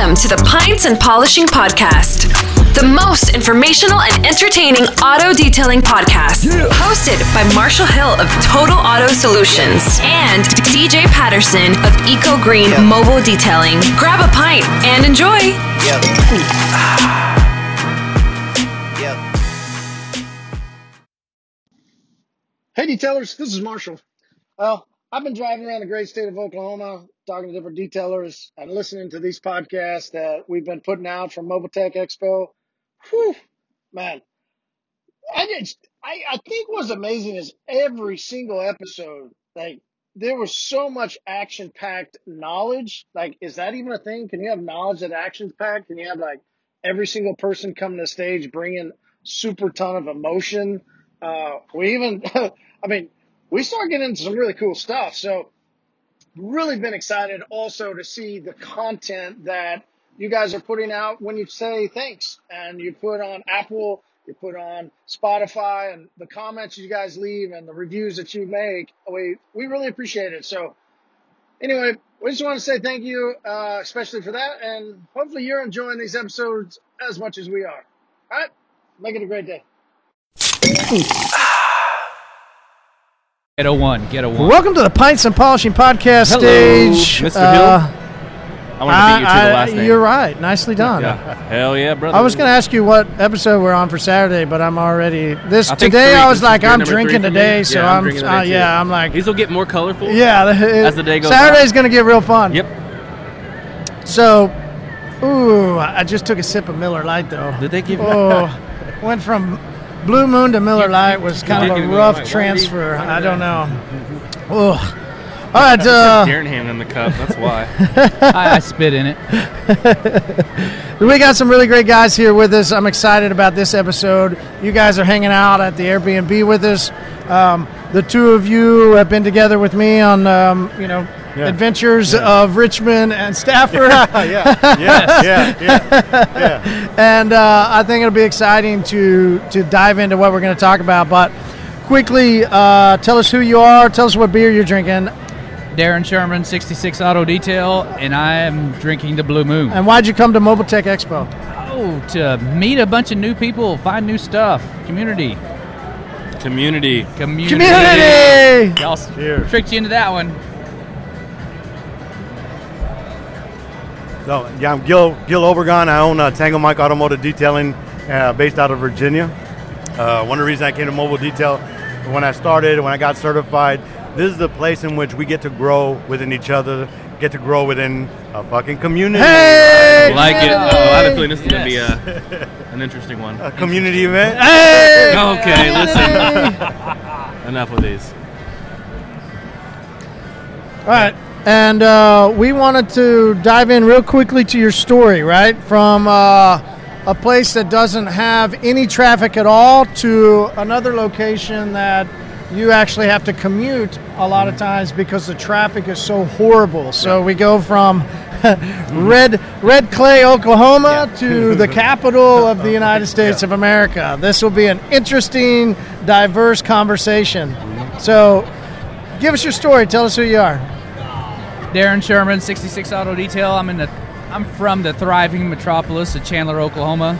Welcome to the Pints and Polishing Podcast, the most informational and entertaining auto detailing podcast. Hosted by Marshall Hill of Total Auto Solutions and DJ Patterson of Eco Green Mobile Detailing. Grab a pint and enjoy. Yep. Hey, detailers, this is Marshall. Well, I've been driving around the great state of Oklahoma, talking to different detailers and listening to these podcasts that we've been putting out from Mobile Tech Expo. Whew, man. I just, I, I think what's amazing is every single episode, like, there was so much action packed knowledge. Like, is that even a thing? Can you have knowledge that action packed? Can you have like every single person coming to the stage bringing super ton of emotion? Uh, we even, I mean, we start getting into some really cool stuff. So really been excited also to see the content that you guys are putting out when you say thanks and you put on Apple, you put on Spotify and the comments you guys leave and the reviews that you make. We, we really appreciate it. So anyway, we just want to say thank you, uh, especially for that. And hopefully you're enjoying these episodes as much as we are. All right. Make it a great day. Get a one. Get a one. Welcome to the Pints and Polishing Podcast Hello, stage. Mr. Uh, Hill. I want to beat you to the last name. You're right. Nicely done. Yeah. Hell yeah, brother. I was going to ask you what episode we're on for Saturday, but I'm already this I today. three, I 'cause was like, I'm drinking today, so Yeah, I'm I'm, drinking uh, yeah, I'm like, These will get more colorful. yeah. As the day goes Saturday's going to get real fun. Yep. So, ooh, I just took a sip of Miller Lite though. Did they give you? Oh, went from Blue Moon to Miller Lite was kind of a rough Lite. Why did transfer. I don't know. Oh, all right. Uh, Darren Ham in the cup. That's why. I, I spit in it. We got some really great guys here with us. I'm excited about this episode. You guys are hanging out at the Airbnb with us. Um, the two of you have been together with me on, um, you know, adventures of Richmond and Stafford. yeah, yeah, yeah, yeah, yeah. and uh, I think it'll be exciting to to dive into what we're going to talk about. But quickly, uh, tell us who you are. Tell us what beer you're drinking, Darren Sherman, 66 Auto Detail, and I am drinking the Blue Moon. and why'd you come to Mobile Tech Expo? Oh, to meet a bunch of new people, find new stuff, community, Community. community. Community. Y'all Cheers. tricked you into that one. So, yeah, I'm Gil Gil Obregon. I own uh, Tango Mike Automotive Detailing, uh, based out of Virginia. Uh, one of the reasons I came to Mobile Detail when I started, when I got certified, this is the place in which we get to grow within each other, get to grow within a fucking community. Hey, Like it. Oh, I have a feeling this is going to be a, an interesting one. A community event. Hey. Okay, listen. Enough with these. All right. And uh, we wanted to dive in real quickly to your story, right? From uh, a place that doesn't have any traffic at all to another location that you actually have to commute a lot of times because the traffic is so horrible. So we go from red red clay Oklahoma to the capital of the United States of America. This will be an interesting, diverse conversation. So give us your story. Tell us who you are. Darren Sherman, 66 Auto Detail. I'm in the I'm from the thriving metropolis of Chandler, Oklahoma.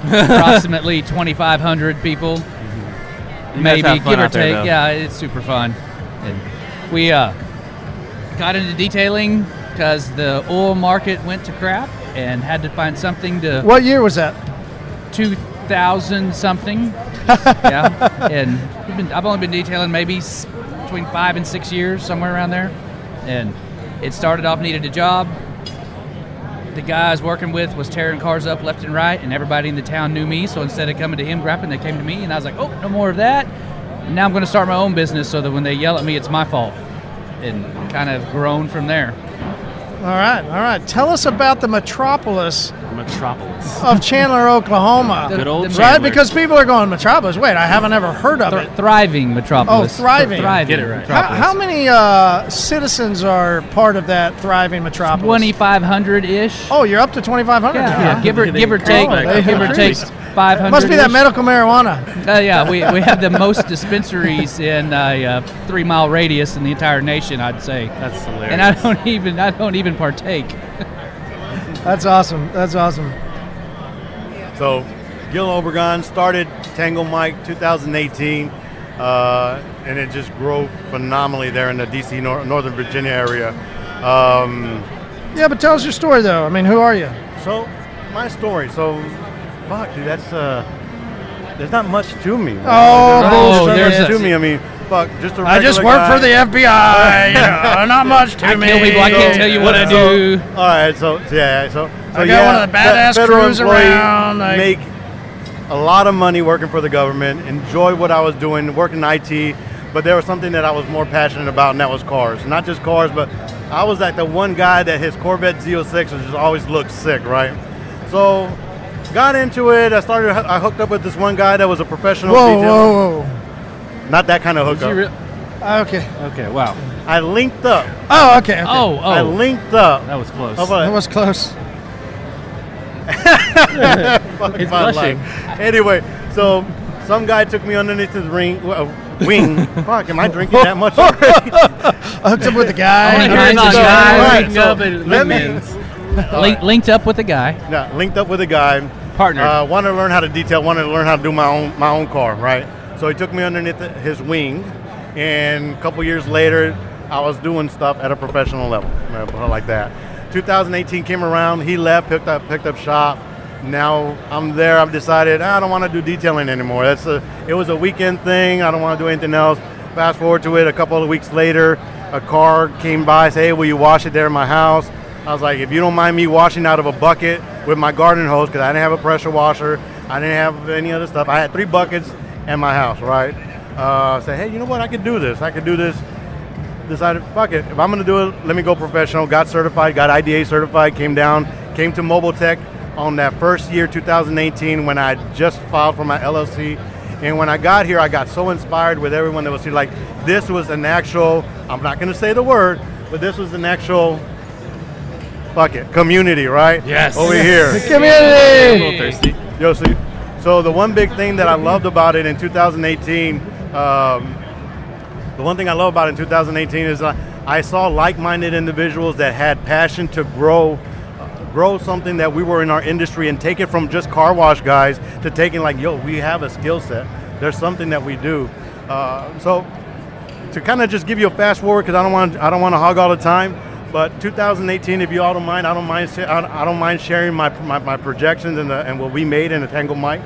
Approximately 2,500 people, You guys maybe have fun give or out there, take. though. yeah, it's super fun. And we uh, got into detailing because the oil market went to crap and had to find something to What year was that? 2000 something. yeah, and we've been, I've only been detailing maybe s- between five and six years, somewhere around there. And it started off needed a job. The guy I was working with was tearing cars up left and right, and everybody in the town knew me. So instead of coming to him grappling, they came to me, and I was like, "Oh, no more of that." Now I'm going to start my own business, so that when they yell at me, it's my fault, and kind of grown from there. All right, all right. Tell us about the metropolis Metropolis. of Chandler, Oklahoma. Good old The- right? Because people are going, Metropolis? Wait, I haven't ever heard of Thr- it. thriving metropolis. Oh, thriving. Thriving. Get it right. How, how many uh, citizens are part of that thriving metropolis? 2,500 ish. Oh, you're up to 2,500 Yeah, now. yeah, give or give or take, back up. give or take, 500. Must be that medical marijuana. Uh, yeah, we, we have the most dispensaries in a uh, three mile radius in the entire nation. I'd say, That's hilarious. and I don't even I don't even partake. That's awesome. That's awesome. So, Gil Obregon started Tango Mike 2018, uh, and it just grew phenomenally there in the DC, Nor- Northern Virginia area. Um, Yeah, but tell us your story though. I mean, who are you? so, my story. So, fuck, dude, that's uh, there's not much to me. man. Oh, there's not There's much to me. I mean, fuck, just a I just regular work for the. FBI. you know, not much to I me. kill people. I can't tell you what I So- do. All right, so yeah, so, so I got yeah, one of the fe- badass crews employee, around, like- make a lot of money working for the government. Enjoy what I was doing, working in IT, but there was something that I was more passionate about, and that was cars. Not just cars, but I was like the one guy that his Corvette Z06 just always looked sick, right? So got into it. I started. I hooked up with this one guy that was a professional. Whoa, detailer. whoa, whoa. Not that kind of hookup. Okay. Okay, wow. I linked up. Oh, okay. okay. Oh, I oh. linked up. That was close. How that was close. fucking It's Bud blushing. Light. Anyway, so some guy took me underneath his ring, uh, wing. Fuck, am I drinking that much already? I hooked up with a guy. I wanna hear I it guy. Right, Linked so up and let me- wingmans. Link, linked up with a guy. Yeah, linked up with a guy. Partner. Uh, wanted to learn how to detail. Wanted to learn how to do my own my own car. Right. So he took me underneath his wing, and a couple years later, I was doing stuff at a professional level, like that. 2018 came around. He left, picked up picked up shop. Now I'm there. I've decided ah, I don't want to do detailing anymore. That's a. It was a weekend thing. I don't want to do anything else. Fast forward to it. A couple of weeks later, a car came by. Say, hey, will you wash it there in my house? I was like, if you don't mind me washing out of a bucket with my garden hose, because I didn't have a pressure washer, I didn't have any other stuff. I had three buckets in my house, right? Uh, say, hey, you know what? I could do this. I could do this. Decided, fuck it. If I'm gonna do it, let me go professional. Got certified, got IDA certified. Came down, came to Mobile Tech on that first year, 2018, when I just filed for my LLC. And when I got here, I got so inspired with everyone that was here. Like, this was an actual, I'm not gonna say the word, but this was an actual, fuck it, community, right? Yes. Over here. a Community. little thirsty. Yo, so, so the one big thing that I loved about it in 2018, um, the one thing I love about it in 2018 is uh, I saw like-minded individuals that had passion to grow, uh, grow something that we were in our industry and take it from just car wash guys to taking like, yo, we have a skill set. There's something that we do. Uh, so to kind of just give you a fast forward because I don't want I don't want to hog all the time. But 2018, if you all don't mind, I don't mind I don't- mind sharing my, my, my projections and, the, and what we made in the Tango Mike.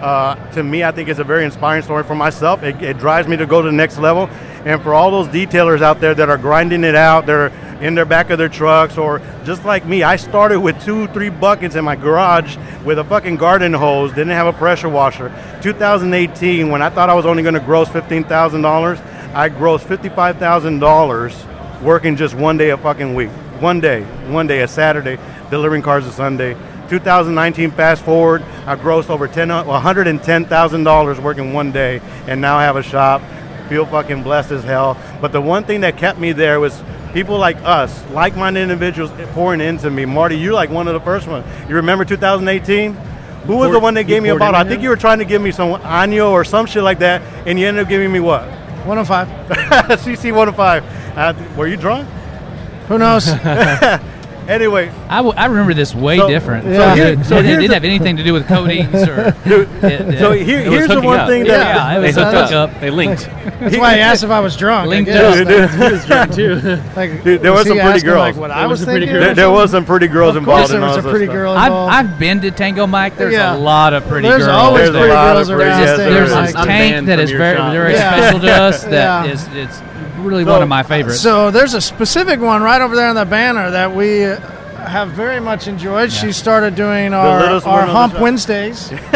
Uh, to me, I think it's a very inspiring story for myself. It, it drives me to go to the next level. And for all those detailers out there that are grinding it out, they're in their back of their trucks, or just like me, I started with two, three buckets in my garage with a fucking garden hose, didn't have a pressure washer. 2018, when I thought I was only going to gross $15,000, I grossed $55,000 working just one day a fucking week. One day, one day, a Saturday, delivering cars a Sunday. 2019, fast forward, I grossed over 10, uh, $110,000 working one day, and now I have a shop. Feel fucking blessed as hell. But the one thing that kept me there was people like us, like-minded individuals pouring into me. Marty, you're like one of the first ones. You remember 2018? Who was the one that gave me a bottle? I think you were trying to give me some Año or some shit like that, and you ended up giving me what? 105. CC 105. Uh, were you drunk? Who knows? Anyway, I, w- I remember this way So- different. so it, here- so it here's didn't the- have anything to do with coatings or. dude, it- so here, here's the one up. thing yeah, that it was They hooked hookup. up. They linked. That's why I asked if I was drunk. Linked guess. Dude, dude, he was drunk too. Like, Dude, there was was some pretty girls. Like what There I was was some pretty thinking. there, there was some pretty girls Of involved there in was all a this pretty stuff. girl I've, involved. I've been to Tango Mike. There's Yeah. a lot of pretty There's girls. always There's a pretty girls around. yes, staying there There's is. like- a I'm tank banned that from is your very very special to us. That is it's really So- one of my favorites. So there's a specific one right over there on the banner that we uh, have very much enjoyed. She started doing our, our one on the Hump. Wednesdays.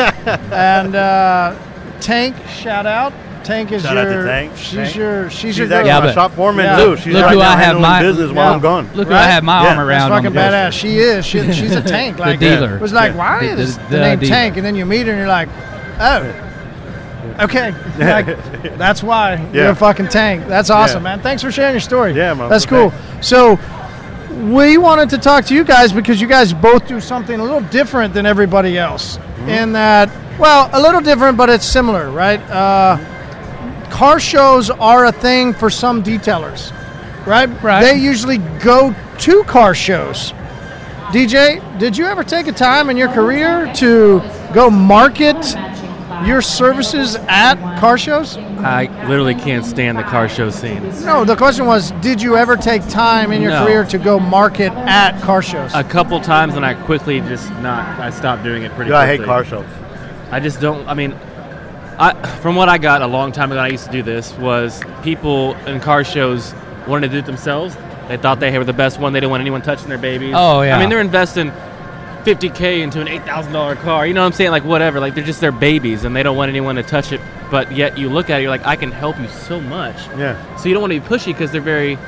and uh, Tank, shout out. Tank is Shout out to your Tank. she's Tank. your she's, She's your girl. Yeah, my shop foreman Yeah. too. She's Look right who now I have my- business while I'm gone. Look, who I have my Yeah. arm That's That's around. fucking them. badass. She is. She, she's a tank. Like dealer. It was like, Yeah. why The- is the- the, the name dealer. Tank? And then you meet her and you're like, oh, okay. Like that's why you're a fucking tank. That's awesome, Yeah. man. Thanks for sharing your story. Yeah, man. That's cool. So we wanted to talk to you guys because you guys both do something a little different than everybody else. Mm-hmm. In that, well, a little different, but it's similar, right? Uh, car shows are a thing for some detailers, right? Right. They usually go to car shows DJ, did you ever take a time in your career to go market your services at car shows? I literally can't stand the car show scene. No, the question was, did you ever take time in your No. career to go market at car shows? A couple times, and I quickly just not. I stopped doing it pretty. Dude, I hate car shows. I just don't. I mean, I from what I got a long time ago, I used to do this. Was people in car shows wanted to do it themselves. They thought they were the best one. They didn't want anyone touching their babies. Oh, yeah. I mean, they're investing 50k into an eight thousand dollar car. You know what I'm saying? Like whatever. Like they're just their babies, and they don't want anyone to touch it. But yet you look at it, you're like, I can help you so much. Yeah. So you don't want to be pushy because they're very,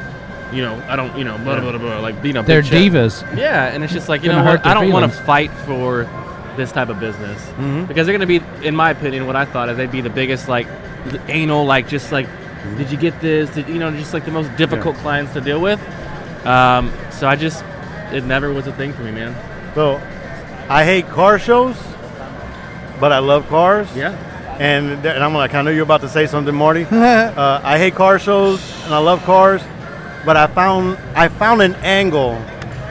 you know, I don't, you know, blah, blah, blah, blah, like you know, They're big shit. divas. Yeah, and it's just like you know what? I don't want to fight for this type of business Mhm. because they're going to be, in my opinion, what I thought is they'd be the biggest like anal, like just like, did you get this? Did, you know, just like the most difficult clients to deal with. Um, so I just, it never was a thing for me, man. So, I hate car shows, but I love cars. Yeah. And, and I'm like, I know you're about to say something, Marty. uh, I hate car shows and I love cars, but I found I found an angle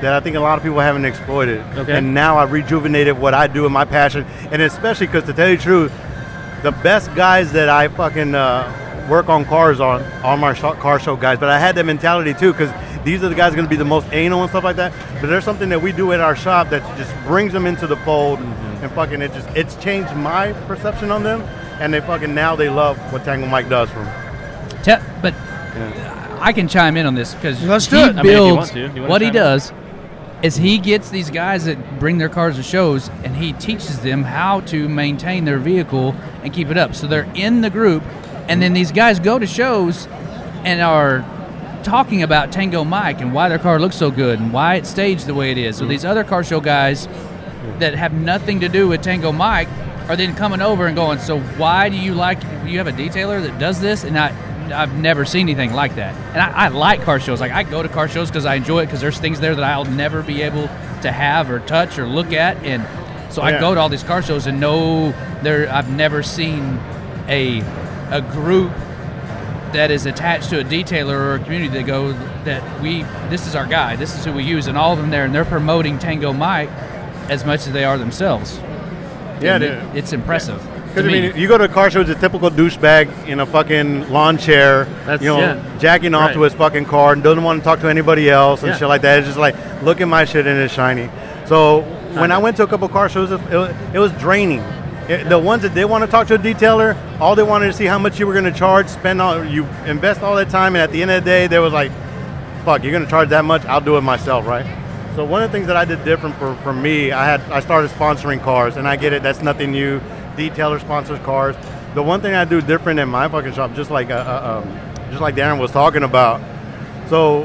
that I think a lot of people haven't exploited. Okay. And now I've rejuvenated what I do and my passion, and especially because to tell you the truth, the best guys that I fucking uh, work on cars on are my car show guys. But I had that mentality too because these are the guys going to be the most anal and stuff like that. But there's something that we do at our shop that just brings them into the fold, mm-hmm. and fucking it just it's changed my perception on them, and they fucking now they love what Tango Mike does for them. Te- but I can chime in on this because Let's do he it. I mean, if you builds want to. You wanna what he chime in? does is he gets these guys that bring their cars to shows and he teaches them how to maintain their vehicle and keep it up. So they're in the group, and then these guys go to shows and are talking about Tango Mike and why their car looks so good and why it's staged the way it is. So mm. these other car show guys that have nothing to do with Tango Mike are then coming over and going, so why do you like you have a detailer that does this? And I I've never seen anything like that. And I, I like car shows. Like I go to car shows because I enjoy it because there's things there that I'll never be able to have or touch or look at. And so I go to all these car shows and know there I've never seen a a group that is attached to a detailer or a community that go that we this is our guy this is who we use and all of them there and they're promoting Tango Mike as much as they are themselves. Yeah, it- it's impressive. Because to I me. mean, you go to a car show, it's a typical douchebag in a fucking lawn chair, That's- you know, yeah. jacking off Right. to his fucking car and doesn't want to talk to anybody else and Yeah. shit like that. It's just like, look at my shit and it's shiny. So when I went to a couple car shows, it, it, it was draining. The ones that they want to talk to a detailer, all they wanted to see how much you were going to charge, spend all, you invest all that time, and at the end of the day, they was like, fuck, you're going to charge that much? I'll do it myself, right? So one of the things that I did different for, for me, I had I started sponsoring cars, and I get it. That's nothing new. Detailer sponsors cars. The one thing I do different in my fucking shop, just like uh, uh, um, just like Darren was talking about. So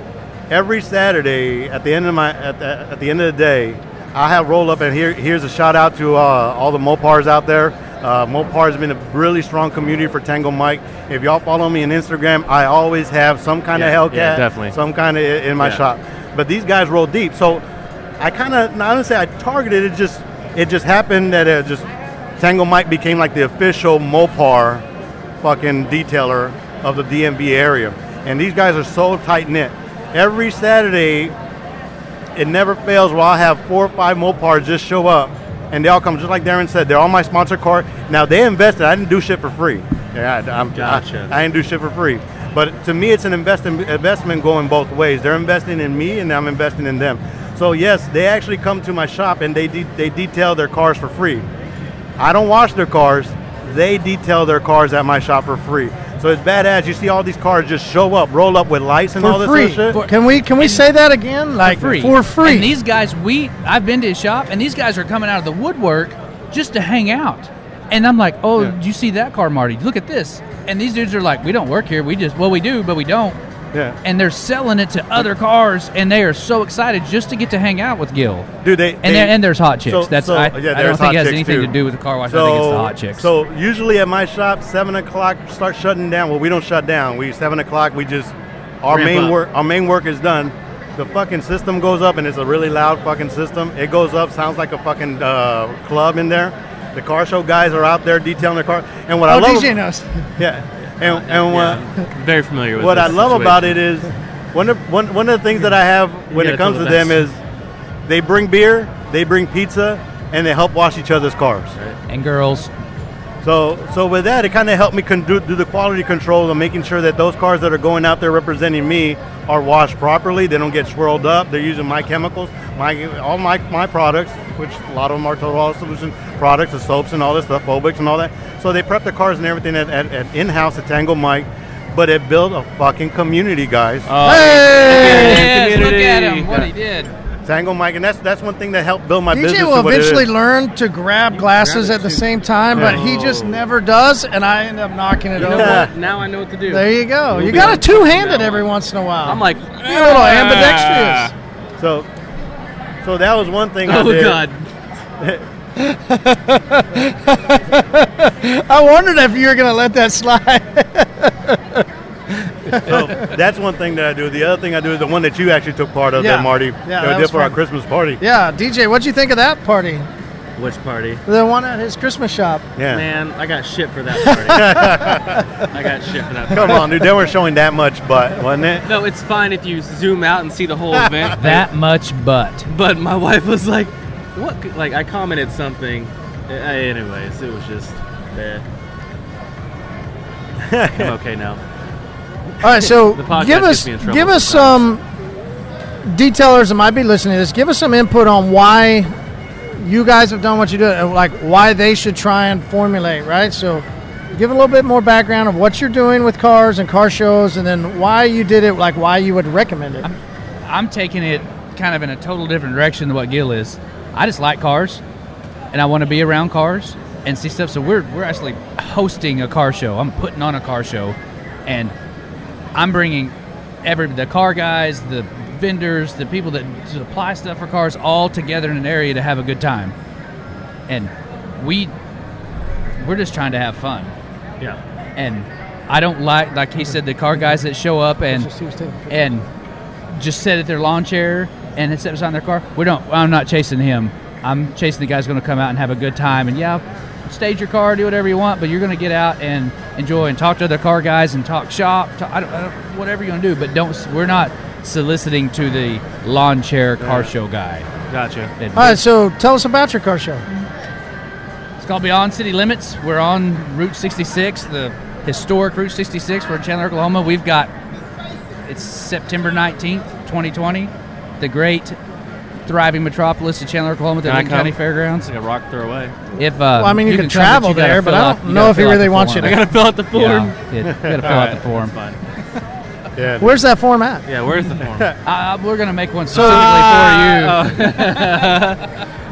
every Saturday at the end of my at the, at the end of the day, I have rolled up, and here here's a shout out to uh, all the Mopars out there. Uh, Mopar has been a really strong community for Tango Mike. If y'all follow me on Instagram, I always have some kind Yeah, of Hellcat, yeah, definitely. some kind of in my Yeah. shop. But these guys roll deep, so I kind of not to say I targeted it. Just it just happened that it just Tango Mike became like the official Mopar fucking detailer of the DMV area, and these guys are so tight knit. Every Saturday, it never fails where I'll have four or five Mopars just show up, and they all come just like Darren said. They're on my sponsor card. Now they invested. I didn't do shit for free. Yeah, I, I'm, Gotcha. I, I didn't do shit for free. But to me, it's an investment investment going both ways. They're investing in me, and I'm investing in them. So yes, they actually come to my shop and they de- they detail their cars for free. I don't wash their cars. They detail their cars at my shop for free. So it's badass. You see all these cars just show up, roll up with lights and all this free. other shit. Can we can we say that again? Like for free. For free. And these guys, we I've been to his shop, and these guys are coming out of the woodwork just to hang out. And I'm like, oh, Yeah. did you see that car, Marty? Look at this. And these dudes are like, we don't work here. We just well, we do, but we don't. Yeah. And they're selling it to other cars, and they are so excited just to get to hang out with Gil. Dude, they, And they- there, and there's hot chicks. so- That's so- I, yeah, I don't think it has anything too. to do with the car wash. So, I think it's the hot chicks. So usually at my shop, seven o'clock start shutting down. Well, we don't shut down. We seven o'clock. We just our Ramp main up. work. Our main work is done. The fucking system goes up, and it's a really loud fucking system. It goes up, sounds like a fucking uh, club in there. The car show guys are out there detailing their car. And what I oh, love, DJ knows. yeah, and and what Yeah. Very familiar with what I this love about it is one of one, one of the things that I have when it it comes to to them is they bring beer, they bring pizza, and they help wash each other's cars. And girls, So, so with that, it kind of helped me con- do, do the quality control and making sure that those cars that are going out there representing me are washed properly. They don't get swirled up. They're using my chemicals, my all my my products, which a lot of them are Total Auto Solution products, the soaps and all this stuff, Phobics and all that. So they prep the cars and everything at, at, at in-house at Tango Mike, but it built a fucking community, guys. Oh, Hey! yes, look at community. him, what he did. Tango Mike, and that's that's one thing that helped build my DJ business. will to what it is. eventually learn to grab glasses at the same time, but he just never does, and I end up knocking it You over. Yeah. what? Now I know what to do. There you go. We'll You got a two-handed every once in a while. I'm like, Be a little ambidextrous. So, so that was one thing. I oh did. god. I wondered if you were going to let that slide. So that's one thing that I do. The other thing I do is the one that you actually took part of, Yeah. there, Marty. Yeah, that that we did was for our. Christmas party. yeah, DJ, what'd you think of that party? Which party? The one at his Christmas shop. Yeah. Man, I got shit for that party. I got shit for that party. Come on, dude. They weren't showing that much butt, wasn't it? No, it's fine if you zoom out and see the whole event. That much butt. But my wife was like, "What?" could-" Like I commented something. Uh, Anyways, it was just bad. I'm okay now. All right, so give us me in trouble give us some detailers that might be listening to this. Give us some input on why you guys have done what you do, and like why they should try and formulate. Right, so give a little bit more background of what you're doing with cars and car shows, and then why you did it, like why you would recommend it. I'm taking it kind of in a total different direction than what Gil is. I just like cars, and I want to be around cars and see stuff. So we're we're actually hosting a car show. I'm putting on a car show, and I'm bringing every the car guys, the vendors, the people that supply stuff for cars all together in an area to have a good time. And we we're just trying to have fun. Yeah. And I don't like like he said the car guys that show up and and just sit at their lawn chair and it sits on their car. We don't. I'm not chasing him. I'm chasing the guys going to come out and have a good time. And yeah, stage your car, do whatever you want, but you're going to get out and enjoy and talk to other car guys and talk shop, talk, I don't, I don't, whatever you're going to do. But don't. We're not soliciting to the lawn chair car show guy. Gotcha. And All right, so tell us about your car show. It's called Beyond City Limits. We're on Route 66, the historic Route 66. We're in Chandler, Oklahoma. We've got it's September 19th, 2020. The great thriving metropolis of Chandler, Oklahoma, the Can I Lincoln County come? Fairgrounds. It's like a rock throw away. If uh, Well, I mean, you, can, come, travel but you gotta there, but fill I out- don't you know gotta if he fill out really the wants you form. to. I gotta fill out the form. Yeah, it- you gotta fill out the form. That's fine. Yeah. Where's that form at? Yeah, where's the form? Uh, we're gonna make one specifically for you.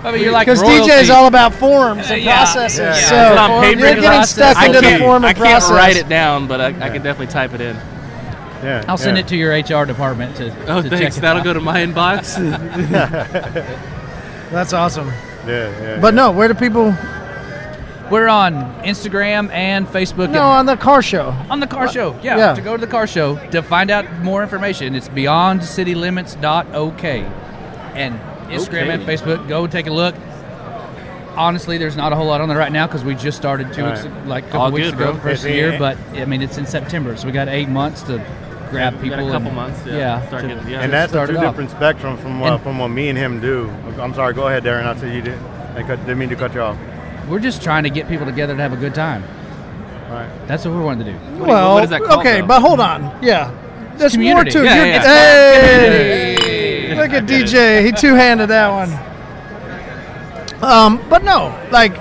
I mean, you're like Because royalty. is all about forms and Yeah. processes. Yeah. So It's on paper you're getting process. stuck I into the can't- form and I can't process. write it down, but I, I can definitely type it in. Yeah. I'll send yeah. it to your HR department to. Oh, to thanks. Check it That'll out. go to my inbox. That's awesome. Yeah, yeah. But no, where do people? We're on Instagram and Facebook. No, on the car show. On the car uh, show, yeah, yeah. To go to the car show to find out more information, it's beyondcitylimits.ok. And Instagram and Facebook, go take a look. Honestly, there's not a whole lot on there right now because we just started two weeks, like a couple All weeks good, ago, bro. the first of the Yeah, year. But I mean, it's in September, so we got eight months to grab We got people. a couple and- months. Yeah. yeah, Start to- getting, yeah. and that's a two different spectrum from uh, And- from what me and him do. I'm sorry. Go ahead, Darren. I said you did. I cut, didn't mean to cut you off. We're just trying to get people together to have a good time. All right. That's what we wanted to do. What do you- well, what is that called, okay, though? but hold on. Yeah, there's more community. to it. Yeah, yeah, Hey, look at DJ. He two-handed that one. Um, but no, like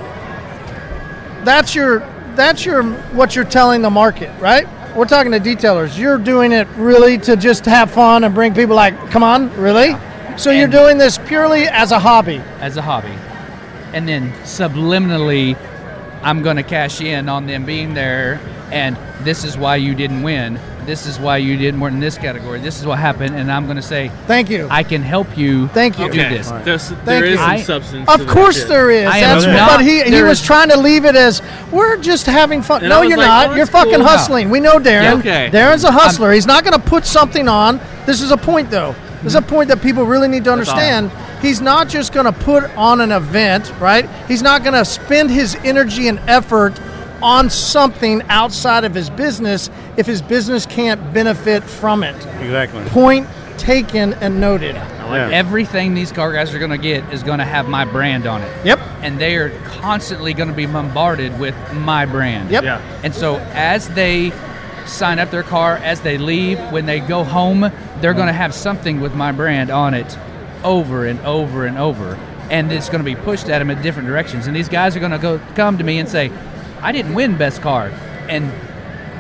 that's your that's your what you're telling the market, right? We're talking to detailers. You're doing it really to just have fun and bring people like, come on, really? So you're doing this purely as a hobby. as a hobby. And then subliminally, I'm going to cash in on them being there. And this is why you didn't win. This is why you did more win in this category. This is what happened. And I'm going to say, Thank you. I can help you Thank you. do Okay. this. There's, Thank there you. is some I- substance. Of that course shit. there is. I am That's, not- but he, he was is- trying to leave it as we're just having fun. And no, you're like, not. oh, you're that's fucking cool. hustling. We know Darren. Yeah, okay. Darren's a hustler. He's not going to put something on. This is a point, though. This is a mm-hmm. point that people really need to understand. He's not just going to put on an event, right? He's not going to spend his energy and effort on something outside of his business if his business can't benefit from it. Exactly. Point taken and noted. I like Yeah. Everything these car guys are going to get is going to have my brand on it. Yep. And they are constantly going to be bombarded with my brand. Yep. Yeah. And so as they sign up their car, as they leave, when they go home, they're going to have something with my brand on it over and over and over. And it's going to be pushed at them in different directions. And these guys are going to go come to me and say, I didn't win best car. And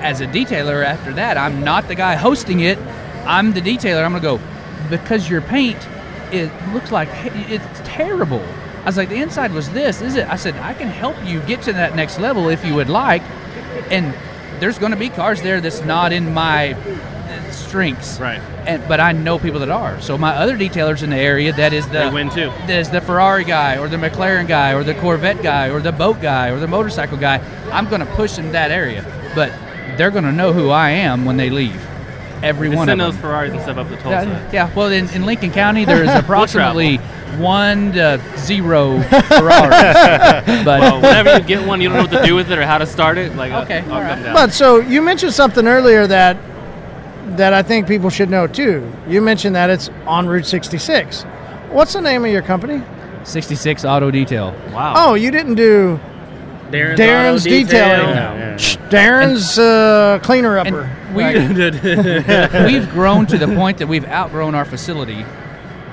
as a detailer after that, I'm not the guy hosting it. I'm the detailer. I'm to go, because your paint it looks like it's terrible. I was like, the inside was this, is it? I said, I can help you get to that next level if you would like. And there's going to be cars there that's not in my strengths. Right. And, but I know people that are. So my other detailers in the area, that is the They win too. that is the Ferrari guy or the McLaren guy or the Corvette guy or the boat guy or the motorcycle guy. I'm going to push them that area, but they're going to know who I am when they leave. Every Just one send of those them. Ferraris and stuff up to Tulsa. Yeah, yeah. Well, in, in Lincoln County, there is approximately one to zero Ferraris. but Well, whenever you get one, you don't know what to do with it or how to start it. Like, Okay, I'll, I'll all come right. down. But so you mentioned something earlier that that I think people should know too. You mentioned that it's on Route 66. What's the name of your company? 66 Auto Detail. wow. Oh, you didn't do Darren's, Darren's Auto Detail. Detailing. Yeah, yeah, yeah. Darren's uh, cleaner upper. And we, we've grown to the point that we've outgrown our facility,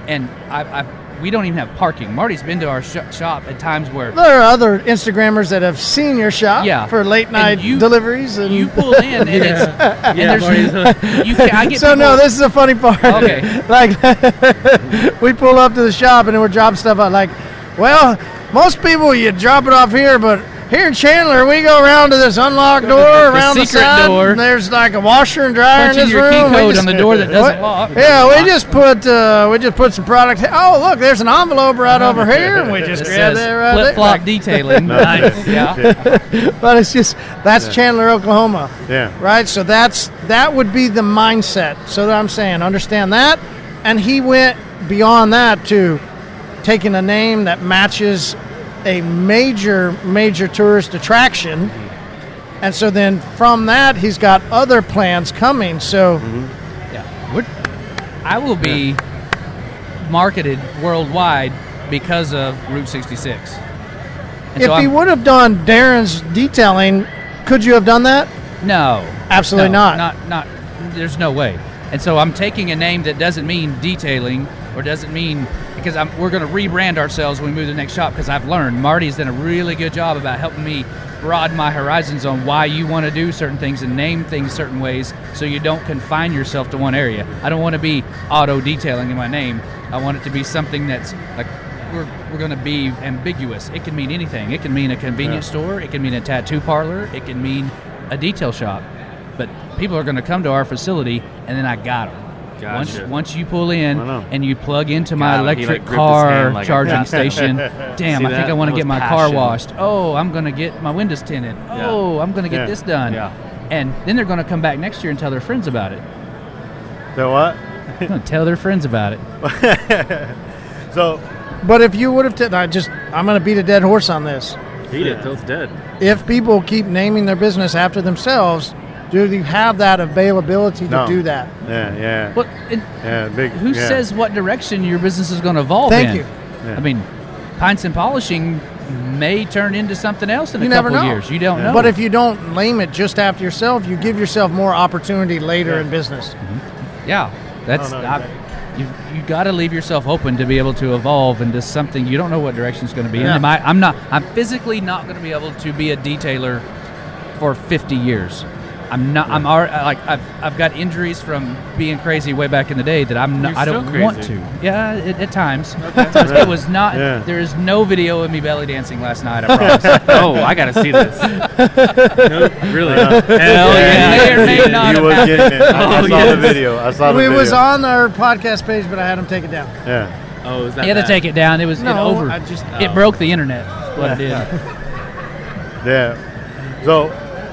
and I, I, we don't even have parking. Marty's been to our sh- shop at times where There are other Instagrammers that have seen your shop Yeah. for late And night you- deliveries. And you pull in and it's and Yeah, there's you can, I get so no, this is a funny part. Okay. like we pull up to the shop and then we're dropping stuff out. Like, well, most people you drop it off here, but here in Chandler we go around to this unlocked door around the, secret side. door. And there's like a washer and dryer punch in in this your key room. We code just- on the door that doesn't What? lock. Yeah, we just put uh, we just put some product. Oh, look, there's an envelope right over here, and we just It grab that right flip there. flop Like, detailing. nice. Yeah. but it's just that's Chandler, Oklahoma. Yeah. right? So that's that would be the mindset. So that I'm saying, understand that, and he went beyond that to taking a name that matches a major major tourist attraction, and so then from that he's got other plans coming. So Yeah. We're, I will be marketed worldwide because of Route 66. And if so he would have done Darren's detailing, could you have done that? No. Absolutely No, not. Not not there's no way. And so I'm taking a name that doesn't mean detailing or doesn't mean because I'm, we're going to rebrand ourselves when we move to the next shop because I've learned Marty's done a really good job about helping me broaden my horizons on why you want to do certain things and name things certain ways so you don't confine yourself to one area. I don't want to be auto detailing in my name. I want it to be something that's like we're, we're going to be ambiguous. It can mean anything. It can mean a convenience store. It can mean a tattoo parlor. It can mean a detail shop. But people are going to come to our facility, and then I got them. Once, Gotcha. once you pull in and you plug into my Got him. He, electric like, gripped his car hand like a- charging station, damn, See I think that? I want to That get was my car passion. washed. Oh, I'm going to get my windows tinted. Oh, I'm going to get Yeah. this done. Yeah. And then they're going to come back next year and tell their friends about it. So what? They're going to tell their friends about it. So But if you would have, t- I just I'm going to beat a dead horse on this. Beat it till it's dead. if people keep naming their business after themselves, do you have that availability to No. do that? yeah, yeah, But and yeah. Big. who yeah. says what direction your business is going to evolve Thank in? you. Yeah. I mean, pints and polishing may turn into something else in You a never couple know. years. You don't Yeah. know. But if you don't name it just after yourself, you give yourself more opportunity later in business. Mm-hmm. Yeah, that's No, no, I, you. You got to leave yourself open to be able to evolve into something you don't know what direction it's going to be. Yeah. And I, I'm not. I'm physically not going to be able to be a detailer for 50 years. I'm not. I'm already uh, like I've, I've got injuries from being crazy way back in the day that I'm not. You're I don't still want to. Yeah, it, at times. Sometimes it was not. Yeah. There is no video of me belly dancing last night. I promise. oh, I gotta see this. no, really? Hell yeah. May or may He- not he have was getting it. I, I saw the video. I saw the it video. was on our podcast page, but I had them take it down. Yeah. Oh, is that You had to take it down. It was it No, over. I just- it Oh. broke the internet. That's what it did. Yeah. So,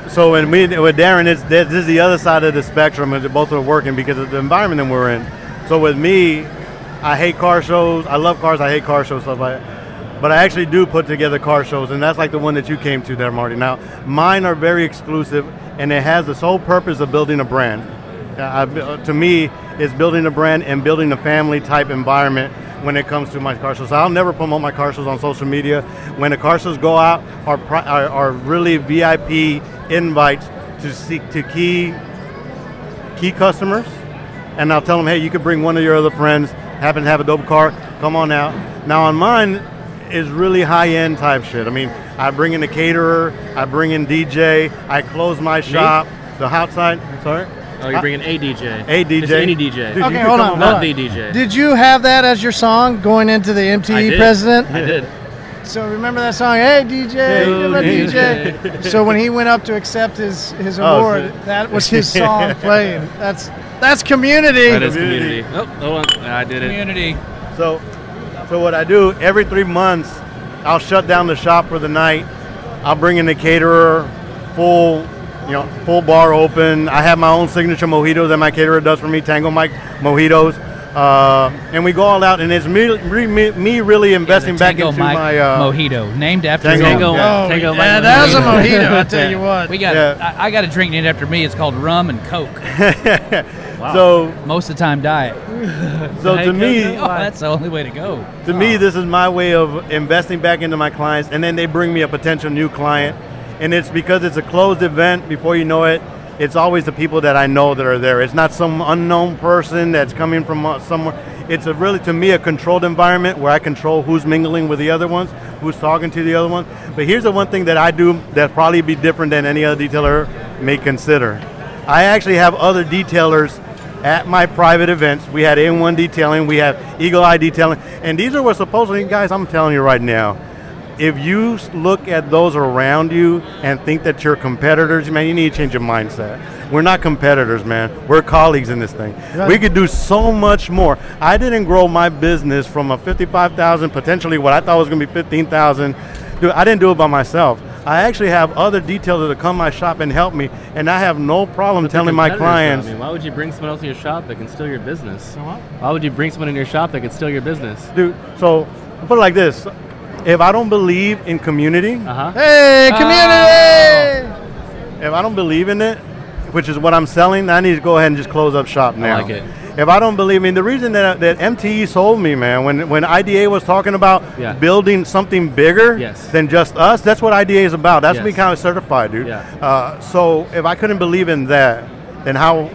so when we with Darren, it's this is the other side of the spectrum, and both are working because of the environment that we're in. So with me, I hate car shows. I love cars. I hate car shows stuff like. But I actually do put together car shows, and that's like the one that you came to there, Marty. Now, mine are very exclusive, and it has the sole purpose of building a brand. Uh, I, to me, is building a brand and building a family type environment when it comes to my car shows. I'll never promote my car shows on social media. When the car shows go out, are, are, are really VIP invites to seek to key key customers, and I'll tell them, hey, you could bring one of your other friends, happen to have a dope car, come on out. Now on mine is really high end type shit. I mean, I bring in a caterer, I bring in DJ, I close my shop, the outside. Sorry. Oh, you're bringing a DJ. A DJ. Just any DJ. Dude, Okay, hold on, Not hold the. DJ. Did you have that as your song going into the I MTE did. president? I did. So remember that song, "Hey DJ, Yo, DJ. DJ." so when he went up to accept his his Oh, award, so- that was his song playing. That's that's community. That is Community. community. Oh, hold on. I did it. Community. So, so what I do every three months, I'll shut down the shop for the night. I'll bring in the caterer, full, you know, full bar open. I have my own signature mojitos that my caterer does for me, Tango Mike mojitos, uh, and we go all out. And it's me, me, me really investing The back Tango into Mike my. Uh, mojito, named after Tango- him. Tango, Yeah. Tango, Oh, yeah, Mike that was a Mojito. mojito. I tell you what. We got. Yeah. I, I got a drink named after me. It's called rum and coke. So, Most of the time, diet. so to me, Oh, that's the only way to go. to me, this is my way of investing back into my clients, and then they bring me a potential new client, and it's because it's a closed event. Before you know it, it's always the people that I know that are there. It's not some unknown person that's coming from uh, somewhere. It's a really, to me, a controlled environment where I control who's mingling with the other ones, who's talking to the other ones. But here's the one thing that I do that probably be different than any other detailer may consider. I actually have other detailers at my private events. We had A1 detailing, we have Eagle Eye detailing, and these are what supposedly, guys, I'm telling you right now, if you look at those around you and think that you're competitors, man, you need to change your mindset. We're not competitors, man. We're colleagues in this thing. We could do so much more. I didn't grow my business from a 55,000, potentially what I thought was going to be 15,000. Dude, I didn't do it by myself. I actually have other detailers that come my shop and help me, and I have no problem But telling my competitors, though. clients. I mean, why would you bring someone else in your shop that can steal your business? Why would you bring someone in your shop that can steal your business? Dude, so I'll put it like this: if I don't believe in community, Uh huh. Hey, community! if I don't believe in it, which is what I'm selling, I need to go ahead and just close up shop now. like it. If I don't believe in the reason that that MTE sold me, man, when when IDA was talking about Yeah. building something bigger Yes. than just us, that's what IDA is about. That's Yes. me kind of certified, dude. Yeah. Uh, so if I couldn't believe in that, then how?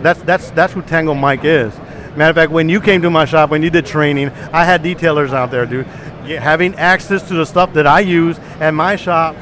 That's that's that's who Tango Mike is. Matter of fact, when you came to my shop, when you did training, I had detailers out there, dude. Yeah, having access to the stuff that I use at my shop,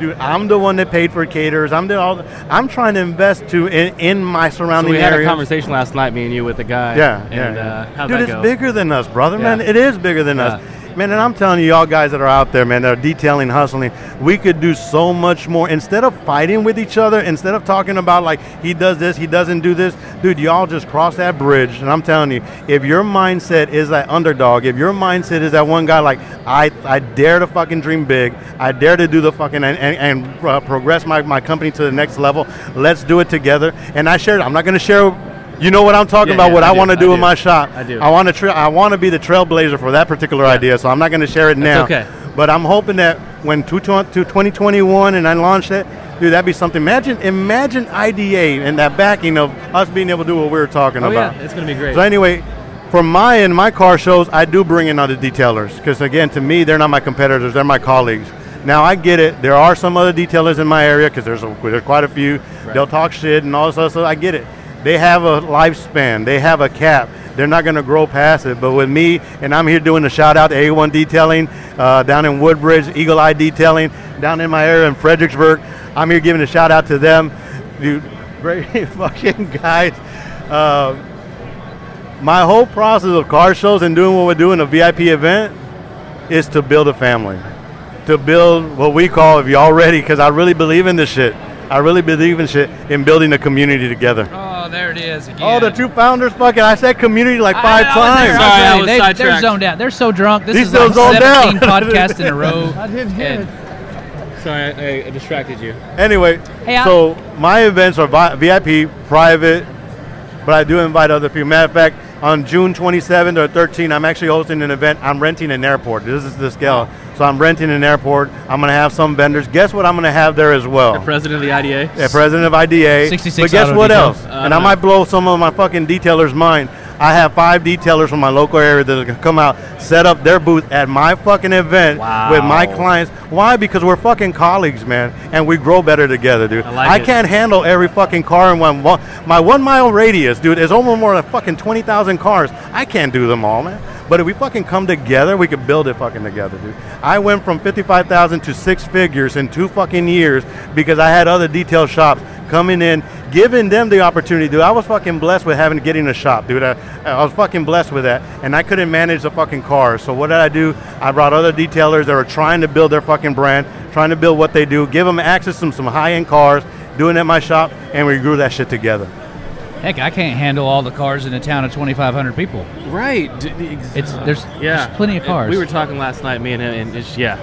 dude. I'm the one that paid for caterers. I'm the all. I'm trying to invest to in, in my So surrounding we had areas. a conversation last night, me and you, with a guy. Yeah, And yeah, yeah. Uh, dude, it's go? bigger than us, brother, man. It is bigger than us, man. And I'm telling you, y'all guys that are out there, man, that are detailing, hustling, we could do so much more. Instead of fighting with each other, instead of talking about like he does this, he doesn't do this, dude, y'all just cross that bridge. And I'm telling you, if your mindset is that underdog, if your mindset is that one guy like I, I dare to fucking dream big, I dare to do the fucking and, and, and uh, progress my, my company to the next level. Let's do it together. And I share. I'm not going to share. You know what I'm talking Yeah, about? yeah, what I I, want to do do. in my shop. I do. I want to. Tra- I want to be the trailblazer for that particular idea. So I'm not going to share it now. okay. But I'm hoping that when two- to 2021 and I launch it, dude, that'd be something. Imagine, imagine IDA and that backing of us being able to do what we were talking Oh about. yeah, it's gonna be great. So anyway, for my and my car shows, I do bring in other detailers because again, to me, they're not my competitors; they're my colleagues. Now I get it. There are some other detailers in my area because there's a, there's quite a few. They'll talk shit and all this other stuff. I get it. They have a lifespan. They have a cap. They're not going to grow past it. But with me, and I'm here doing a shout out to A1 Detailing uh, down in Woodbridge, Eagle Eye Detailing down in my area in Fredericksburg. I'm here giving a shout out to them. Dude, great fucking guys. Uh, my whole process of car shows and doing what we're doing, a VIP event, is to build a family. To build what we call, if y'all ready, because I really believe in this shit. I really believe in shit, in building a community together. There it is again. Oh, the two founders, fucking, I said community like five I times. Sorry, I They- was they, They're zoned out. They're so drunk. This He's is still like zoned 17 out. podcasts in a row. I didn't hear it. Sorry, I, I distracted you. Anyway, Hey, so my events are VIP, private, but I do invite other people. Matter of fact, on June 27th or 13th, I'm actually hosting an event. I'm renting an airport. This is the scale. So I'm renting an airport. I'm going to have some vendors. Guess what I'm going to have there as well? The president of the IDA. Yeah, president of IDA. 66 But guess what detail. else? Uh, and I might blow some of my fucking detailers' mind. I have five detailers from my local area that can come out, set up their booth at my fucking event Wow. with my clients. Why? Because we're fucking colleagues, man, and we grow better together, dude. I like it. can't handle every fucking car in one. my one mile radius, dude, is almost more than fucking twenty thousand cars. I can't do them all, man. But if we fucking come together, we could build it fucking together, dude. I went from fifty-five thousand to six figures in two fucking years because I had other detail shops coming in, giving them the opportunity, dude. I was fucking blessed with having getting a shop, dude. I, I was fucking blessed with that, and I couldn't manage the fucking cars. So what did I do? I brought other detailers that were trying to build their fucking brand, trying to build what they do, give them access to some high-end cars, doing it at my shop, and we grew that shit together. Heck, I can't handle all the cars in a town of 2,500 people. Right. D- d- It's there's, yeah. there's plenty of cars. We were talking last night, me and him, and it's, yeah.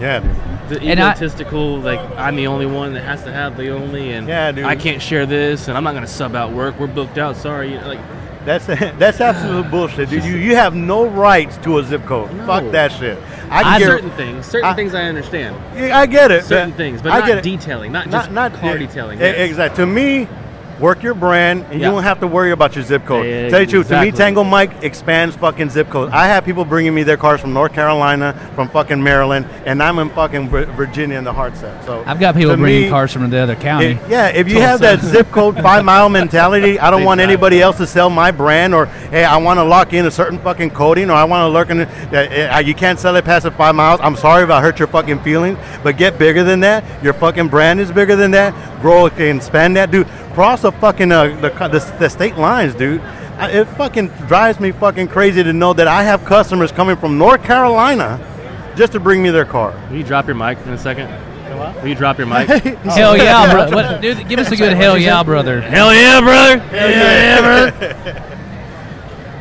Yeah, dude. The And I- egotistical, like I'm the only one that has to have the only, and Yeah, dude. I can't share this, and I'm not gonna sub out work. We're booked out. Sorry, You know, like That's that's absolute bullshit, dude. You you have no rights to a zip code. No. Fuck that shit. I I, can certain things, certain I- things I understand. Yeah, I get it. Certain Yeah, things, but I not get it. detailing, not, Not just not car yeah, detailing. yes. Exactly. To me, work your brand, and Yeah. you don't have to worry about your zip code. Yeah, Tell you the truth, to me. Tango Mike expands fucking zip code. I have people bringing me their cars from North Carolina, from fucking Maryland, and I'm in fucking Virginia in the heart set. So I've got people bringing me, cars from the other county. if- yeah, if you have that zip code five mile mentality, I don't want anybody else to sell my brand, or hey, I want to lock in a certain fucking coding, or I want to lurk in. Uh, you can't sell it past the five miles. I'm sorry if I hurt your fucking feelings, but get bigger than that. Your fucking brand is bigger than that. Grow and expand that, dude. Cross the fucking uh, the, the the state lines, dude. I, it fucking drives me fucking crazy to know that I have customers coming from North Carolina just to bring me their car. Will you drop your mic in a second? Will you drop your mic? Hell yeah, bro! What, dude, give us a good hell yeah, brother. Hell yeah, brother! Hell yeah, brother!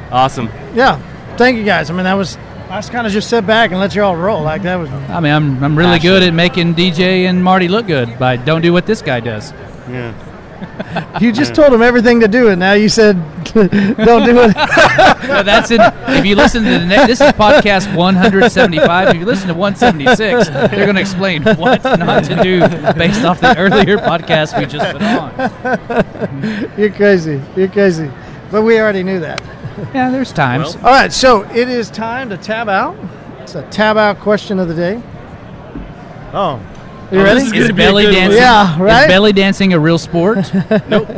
awesome. Yeah. Thank you guys. I mean, that was. I just kind of just sit back and let you all roll. Like that was. I mean, I'm, I'm really good at making DJ and Marty look good, but don't do what this guy does. Yeah. You just told them everything to do, and now you said, "Don't do it." No, that's it. If you listen to the next, this is podcast 175. If you listen to 176, they're going to explain what not to do based off the earlier podcast we just put on. You're crazy. You're crazy. But we already knew that. Yeah, there's times. All right, so it is time to tab out. It's a tab out question of the day. Oh. You Oh, ready? this is Is gonna a belly good dancing? Yeah, right? Is belly dancing a real sport? Nope.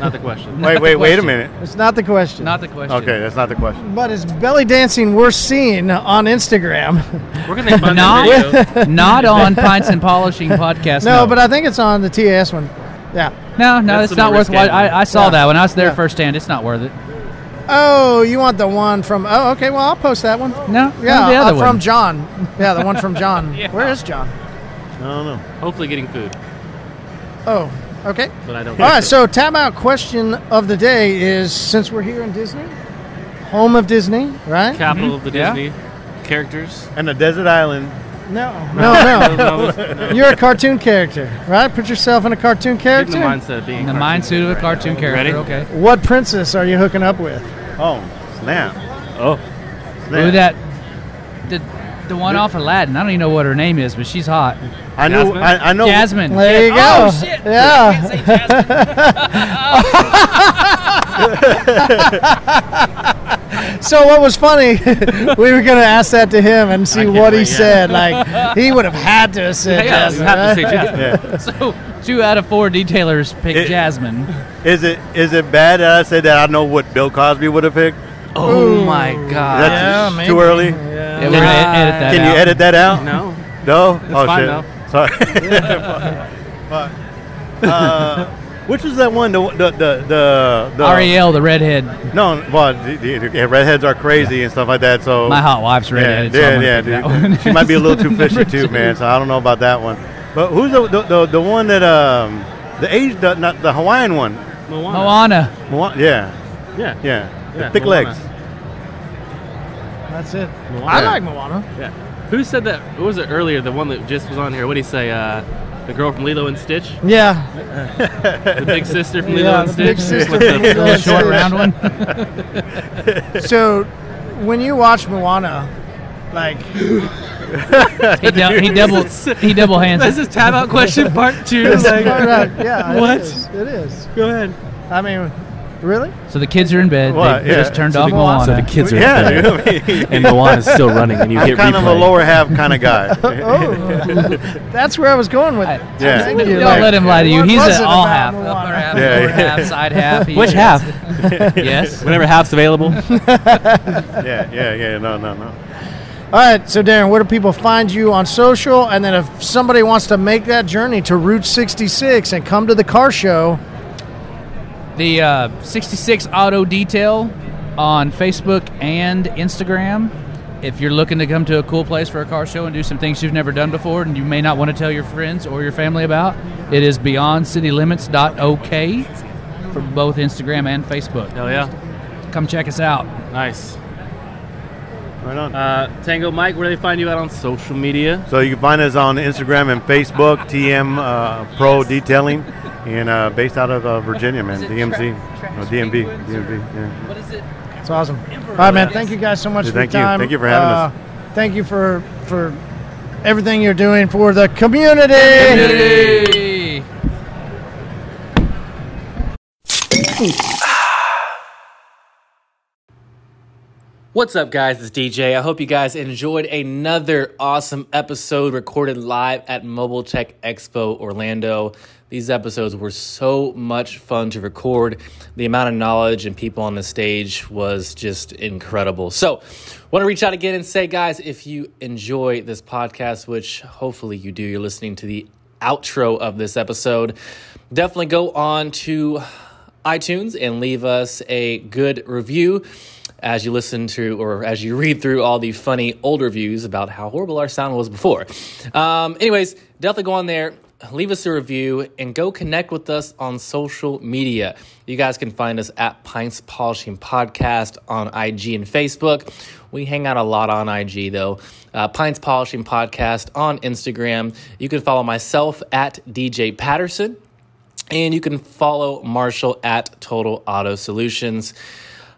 Not the question. Wait, the wait, wait a minute. It's not the question. Not the question. Okay, that's not the question. But is belly dancing worth seeing on Instagram? We're gonna find Not- that video. Not on Pints and Polishing podcast. no, but I think it's on the TAS one. Yeah. no, no, That's it's not worth. risque I, I saw Yeah. that when I was there Yeah. firsthand. It's not worth it. Oh, you want the one from? Oh, okay. Well, I'll post that one. No, Yeah, the other uh, one. from John. Yeah, the one from John. Yeah. Where is John? I don't know. Hopefully, getting food, Oh, okay. but I don't. All right. So, tab out question of the day is: since we're here in Disney, home of Disney, right? capital of the Yeah. Disney characters. And the desert island. No, no, no. no, no. You're a cartoon character, right? Put yourself in a cartoon Get in character. the mindset of being In the a mind suit of a right cartoon now. character. Ready? Okay. What princess are you hooking up with? Oh, snap. Oh, snap. Ooh, that the the one off Aladdin. I don't even know what her name is, but she's hot. I know. Jasmine? I, I know. Jasmine. There you Oh, go. Oh, shit. Yeah. So what was funny? we were gonna ask that to him and see what he yeah. said. Like he would have had to have said yeah, Jasmine, you have to say Jasmine. Yeah. So two out of four detailers picked It- Jasmine. Is it is it bad that I said that I know what Bill Cosby would have picked? Oh my God. that Yeah, too- maybe. too early? Yeah, we're gonna edit that Can out. you edit that out? No. No. oh fine, shit. though. Sorry. Fuck. uh, which is that one? The the the the, the Ariel, the redhead. No, well, the, the, the redheads are crazy and stuff like that. So My hot wife's yeah, redheaded. so yeah, I'm gonna yeah, pick that dude. she might be a little too fishy too, man. So I don't know about that one. But who's the the, the, the one that um the age the not the Hawaiian one? Moana. Moana. Moana- Yeah, Yeah. yeah, Yeah, thick Moana. legs. That's it. Moana. I like Moana. Yeah. Who said that? What was it earlier? The one that just was on here. What did he say? Uh, the girl from Lilo and Stitch, Yeah. the big sister from Lilo Yeah, and the big Stitch, sister with the The short round one. So, when you watch Moana, like, He, dou- he double he double hands. This is time out question part two. Right, yeah, it What? is, It is. Go ahead. I mean, really? So the kids are in bed. What? They Yeah. just turned So off the- Moana. So the kids are Yeah, in bed, dude, I mean- and Moana's still running, and you I'm hit kind of a lower half kind of guy. Oh, that's where I was going with it. Yeah. Thank you. Don't Like, let him lie to you. what He's was an all half, upper half, Yeah, lower yeah. half, side half. Which half? Yes. Whenever half's available. yeah, yeah, yeah. No, no, no. All right, so Darren, where do people find you on social? And then if somebody wants to make that journey to Route 66 and come to the car show, The uh, 66 Auto Detail on Facebook and Instagram. If you're looking to come to a cool place for a car show and do some things you've never done before and you may not want to tell your friends or your family about, it is beyondcitylimits.ok for both Instagram and Facebook. Hell yeah. Come check us out. Nice. Right on. Uh, Tango Mike, where do they find you out on social media? So you can find us on Instagram and Facebook, TM uh, Pro Detailing, and uh, based out of uh, Virginia, man, DMC, no, DMV, DMV. Yeah. What is it? it's awesome. All right, man. Thank you guys so much Yeah, for thank your you. Thank you for having Uh, us. Thank you for for everything you're doing for the community. Hey! What's up, guys? It's DJ. I hope you guys enjoyed another awesome episode recorded live at Mobile Tech Expo Orlando. These episodes were so much fun to record. The amount of knowledge and people on the stage was just incredible. So, want to reach out again and say, guys, if you enjoy this podcast, which hopefully you do, you're listening to the outro of this episode, definitely go on to iTunes and leave us a good review as you listen to or as you read through all the funny old reviews about how horrible our sound was before. Um, anyways, definitely go on there, leave us a review, and go connect with us on social media. You guys can find us at Pints Polishing Podcast on IG and Facebook. We hang out a lot on IG though. Uh, Pints Polishing Podcast on Instagram. You can follow myself at DJ Patterson. And you can follow Marshall at Total Auto Solutions.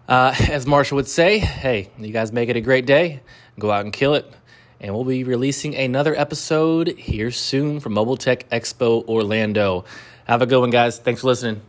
Uh, as Marshall would say, hey, you guys make it a great day. Go out and kill it. And we'll be releasing another episode here soon from Mobile Tech Expo Orlando. Have a good one, guys. Thanks for listening.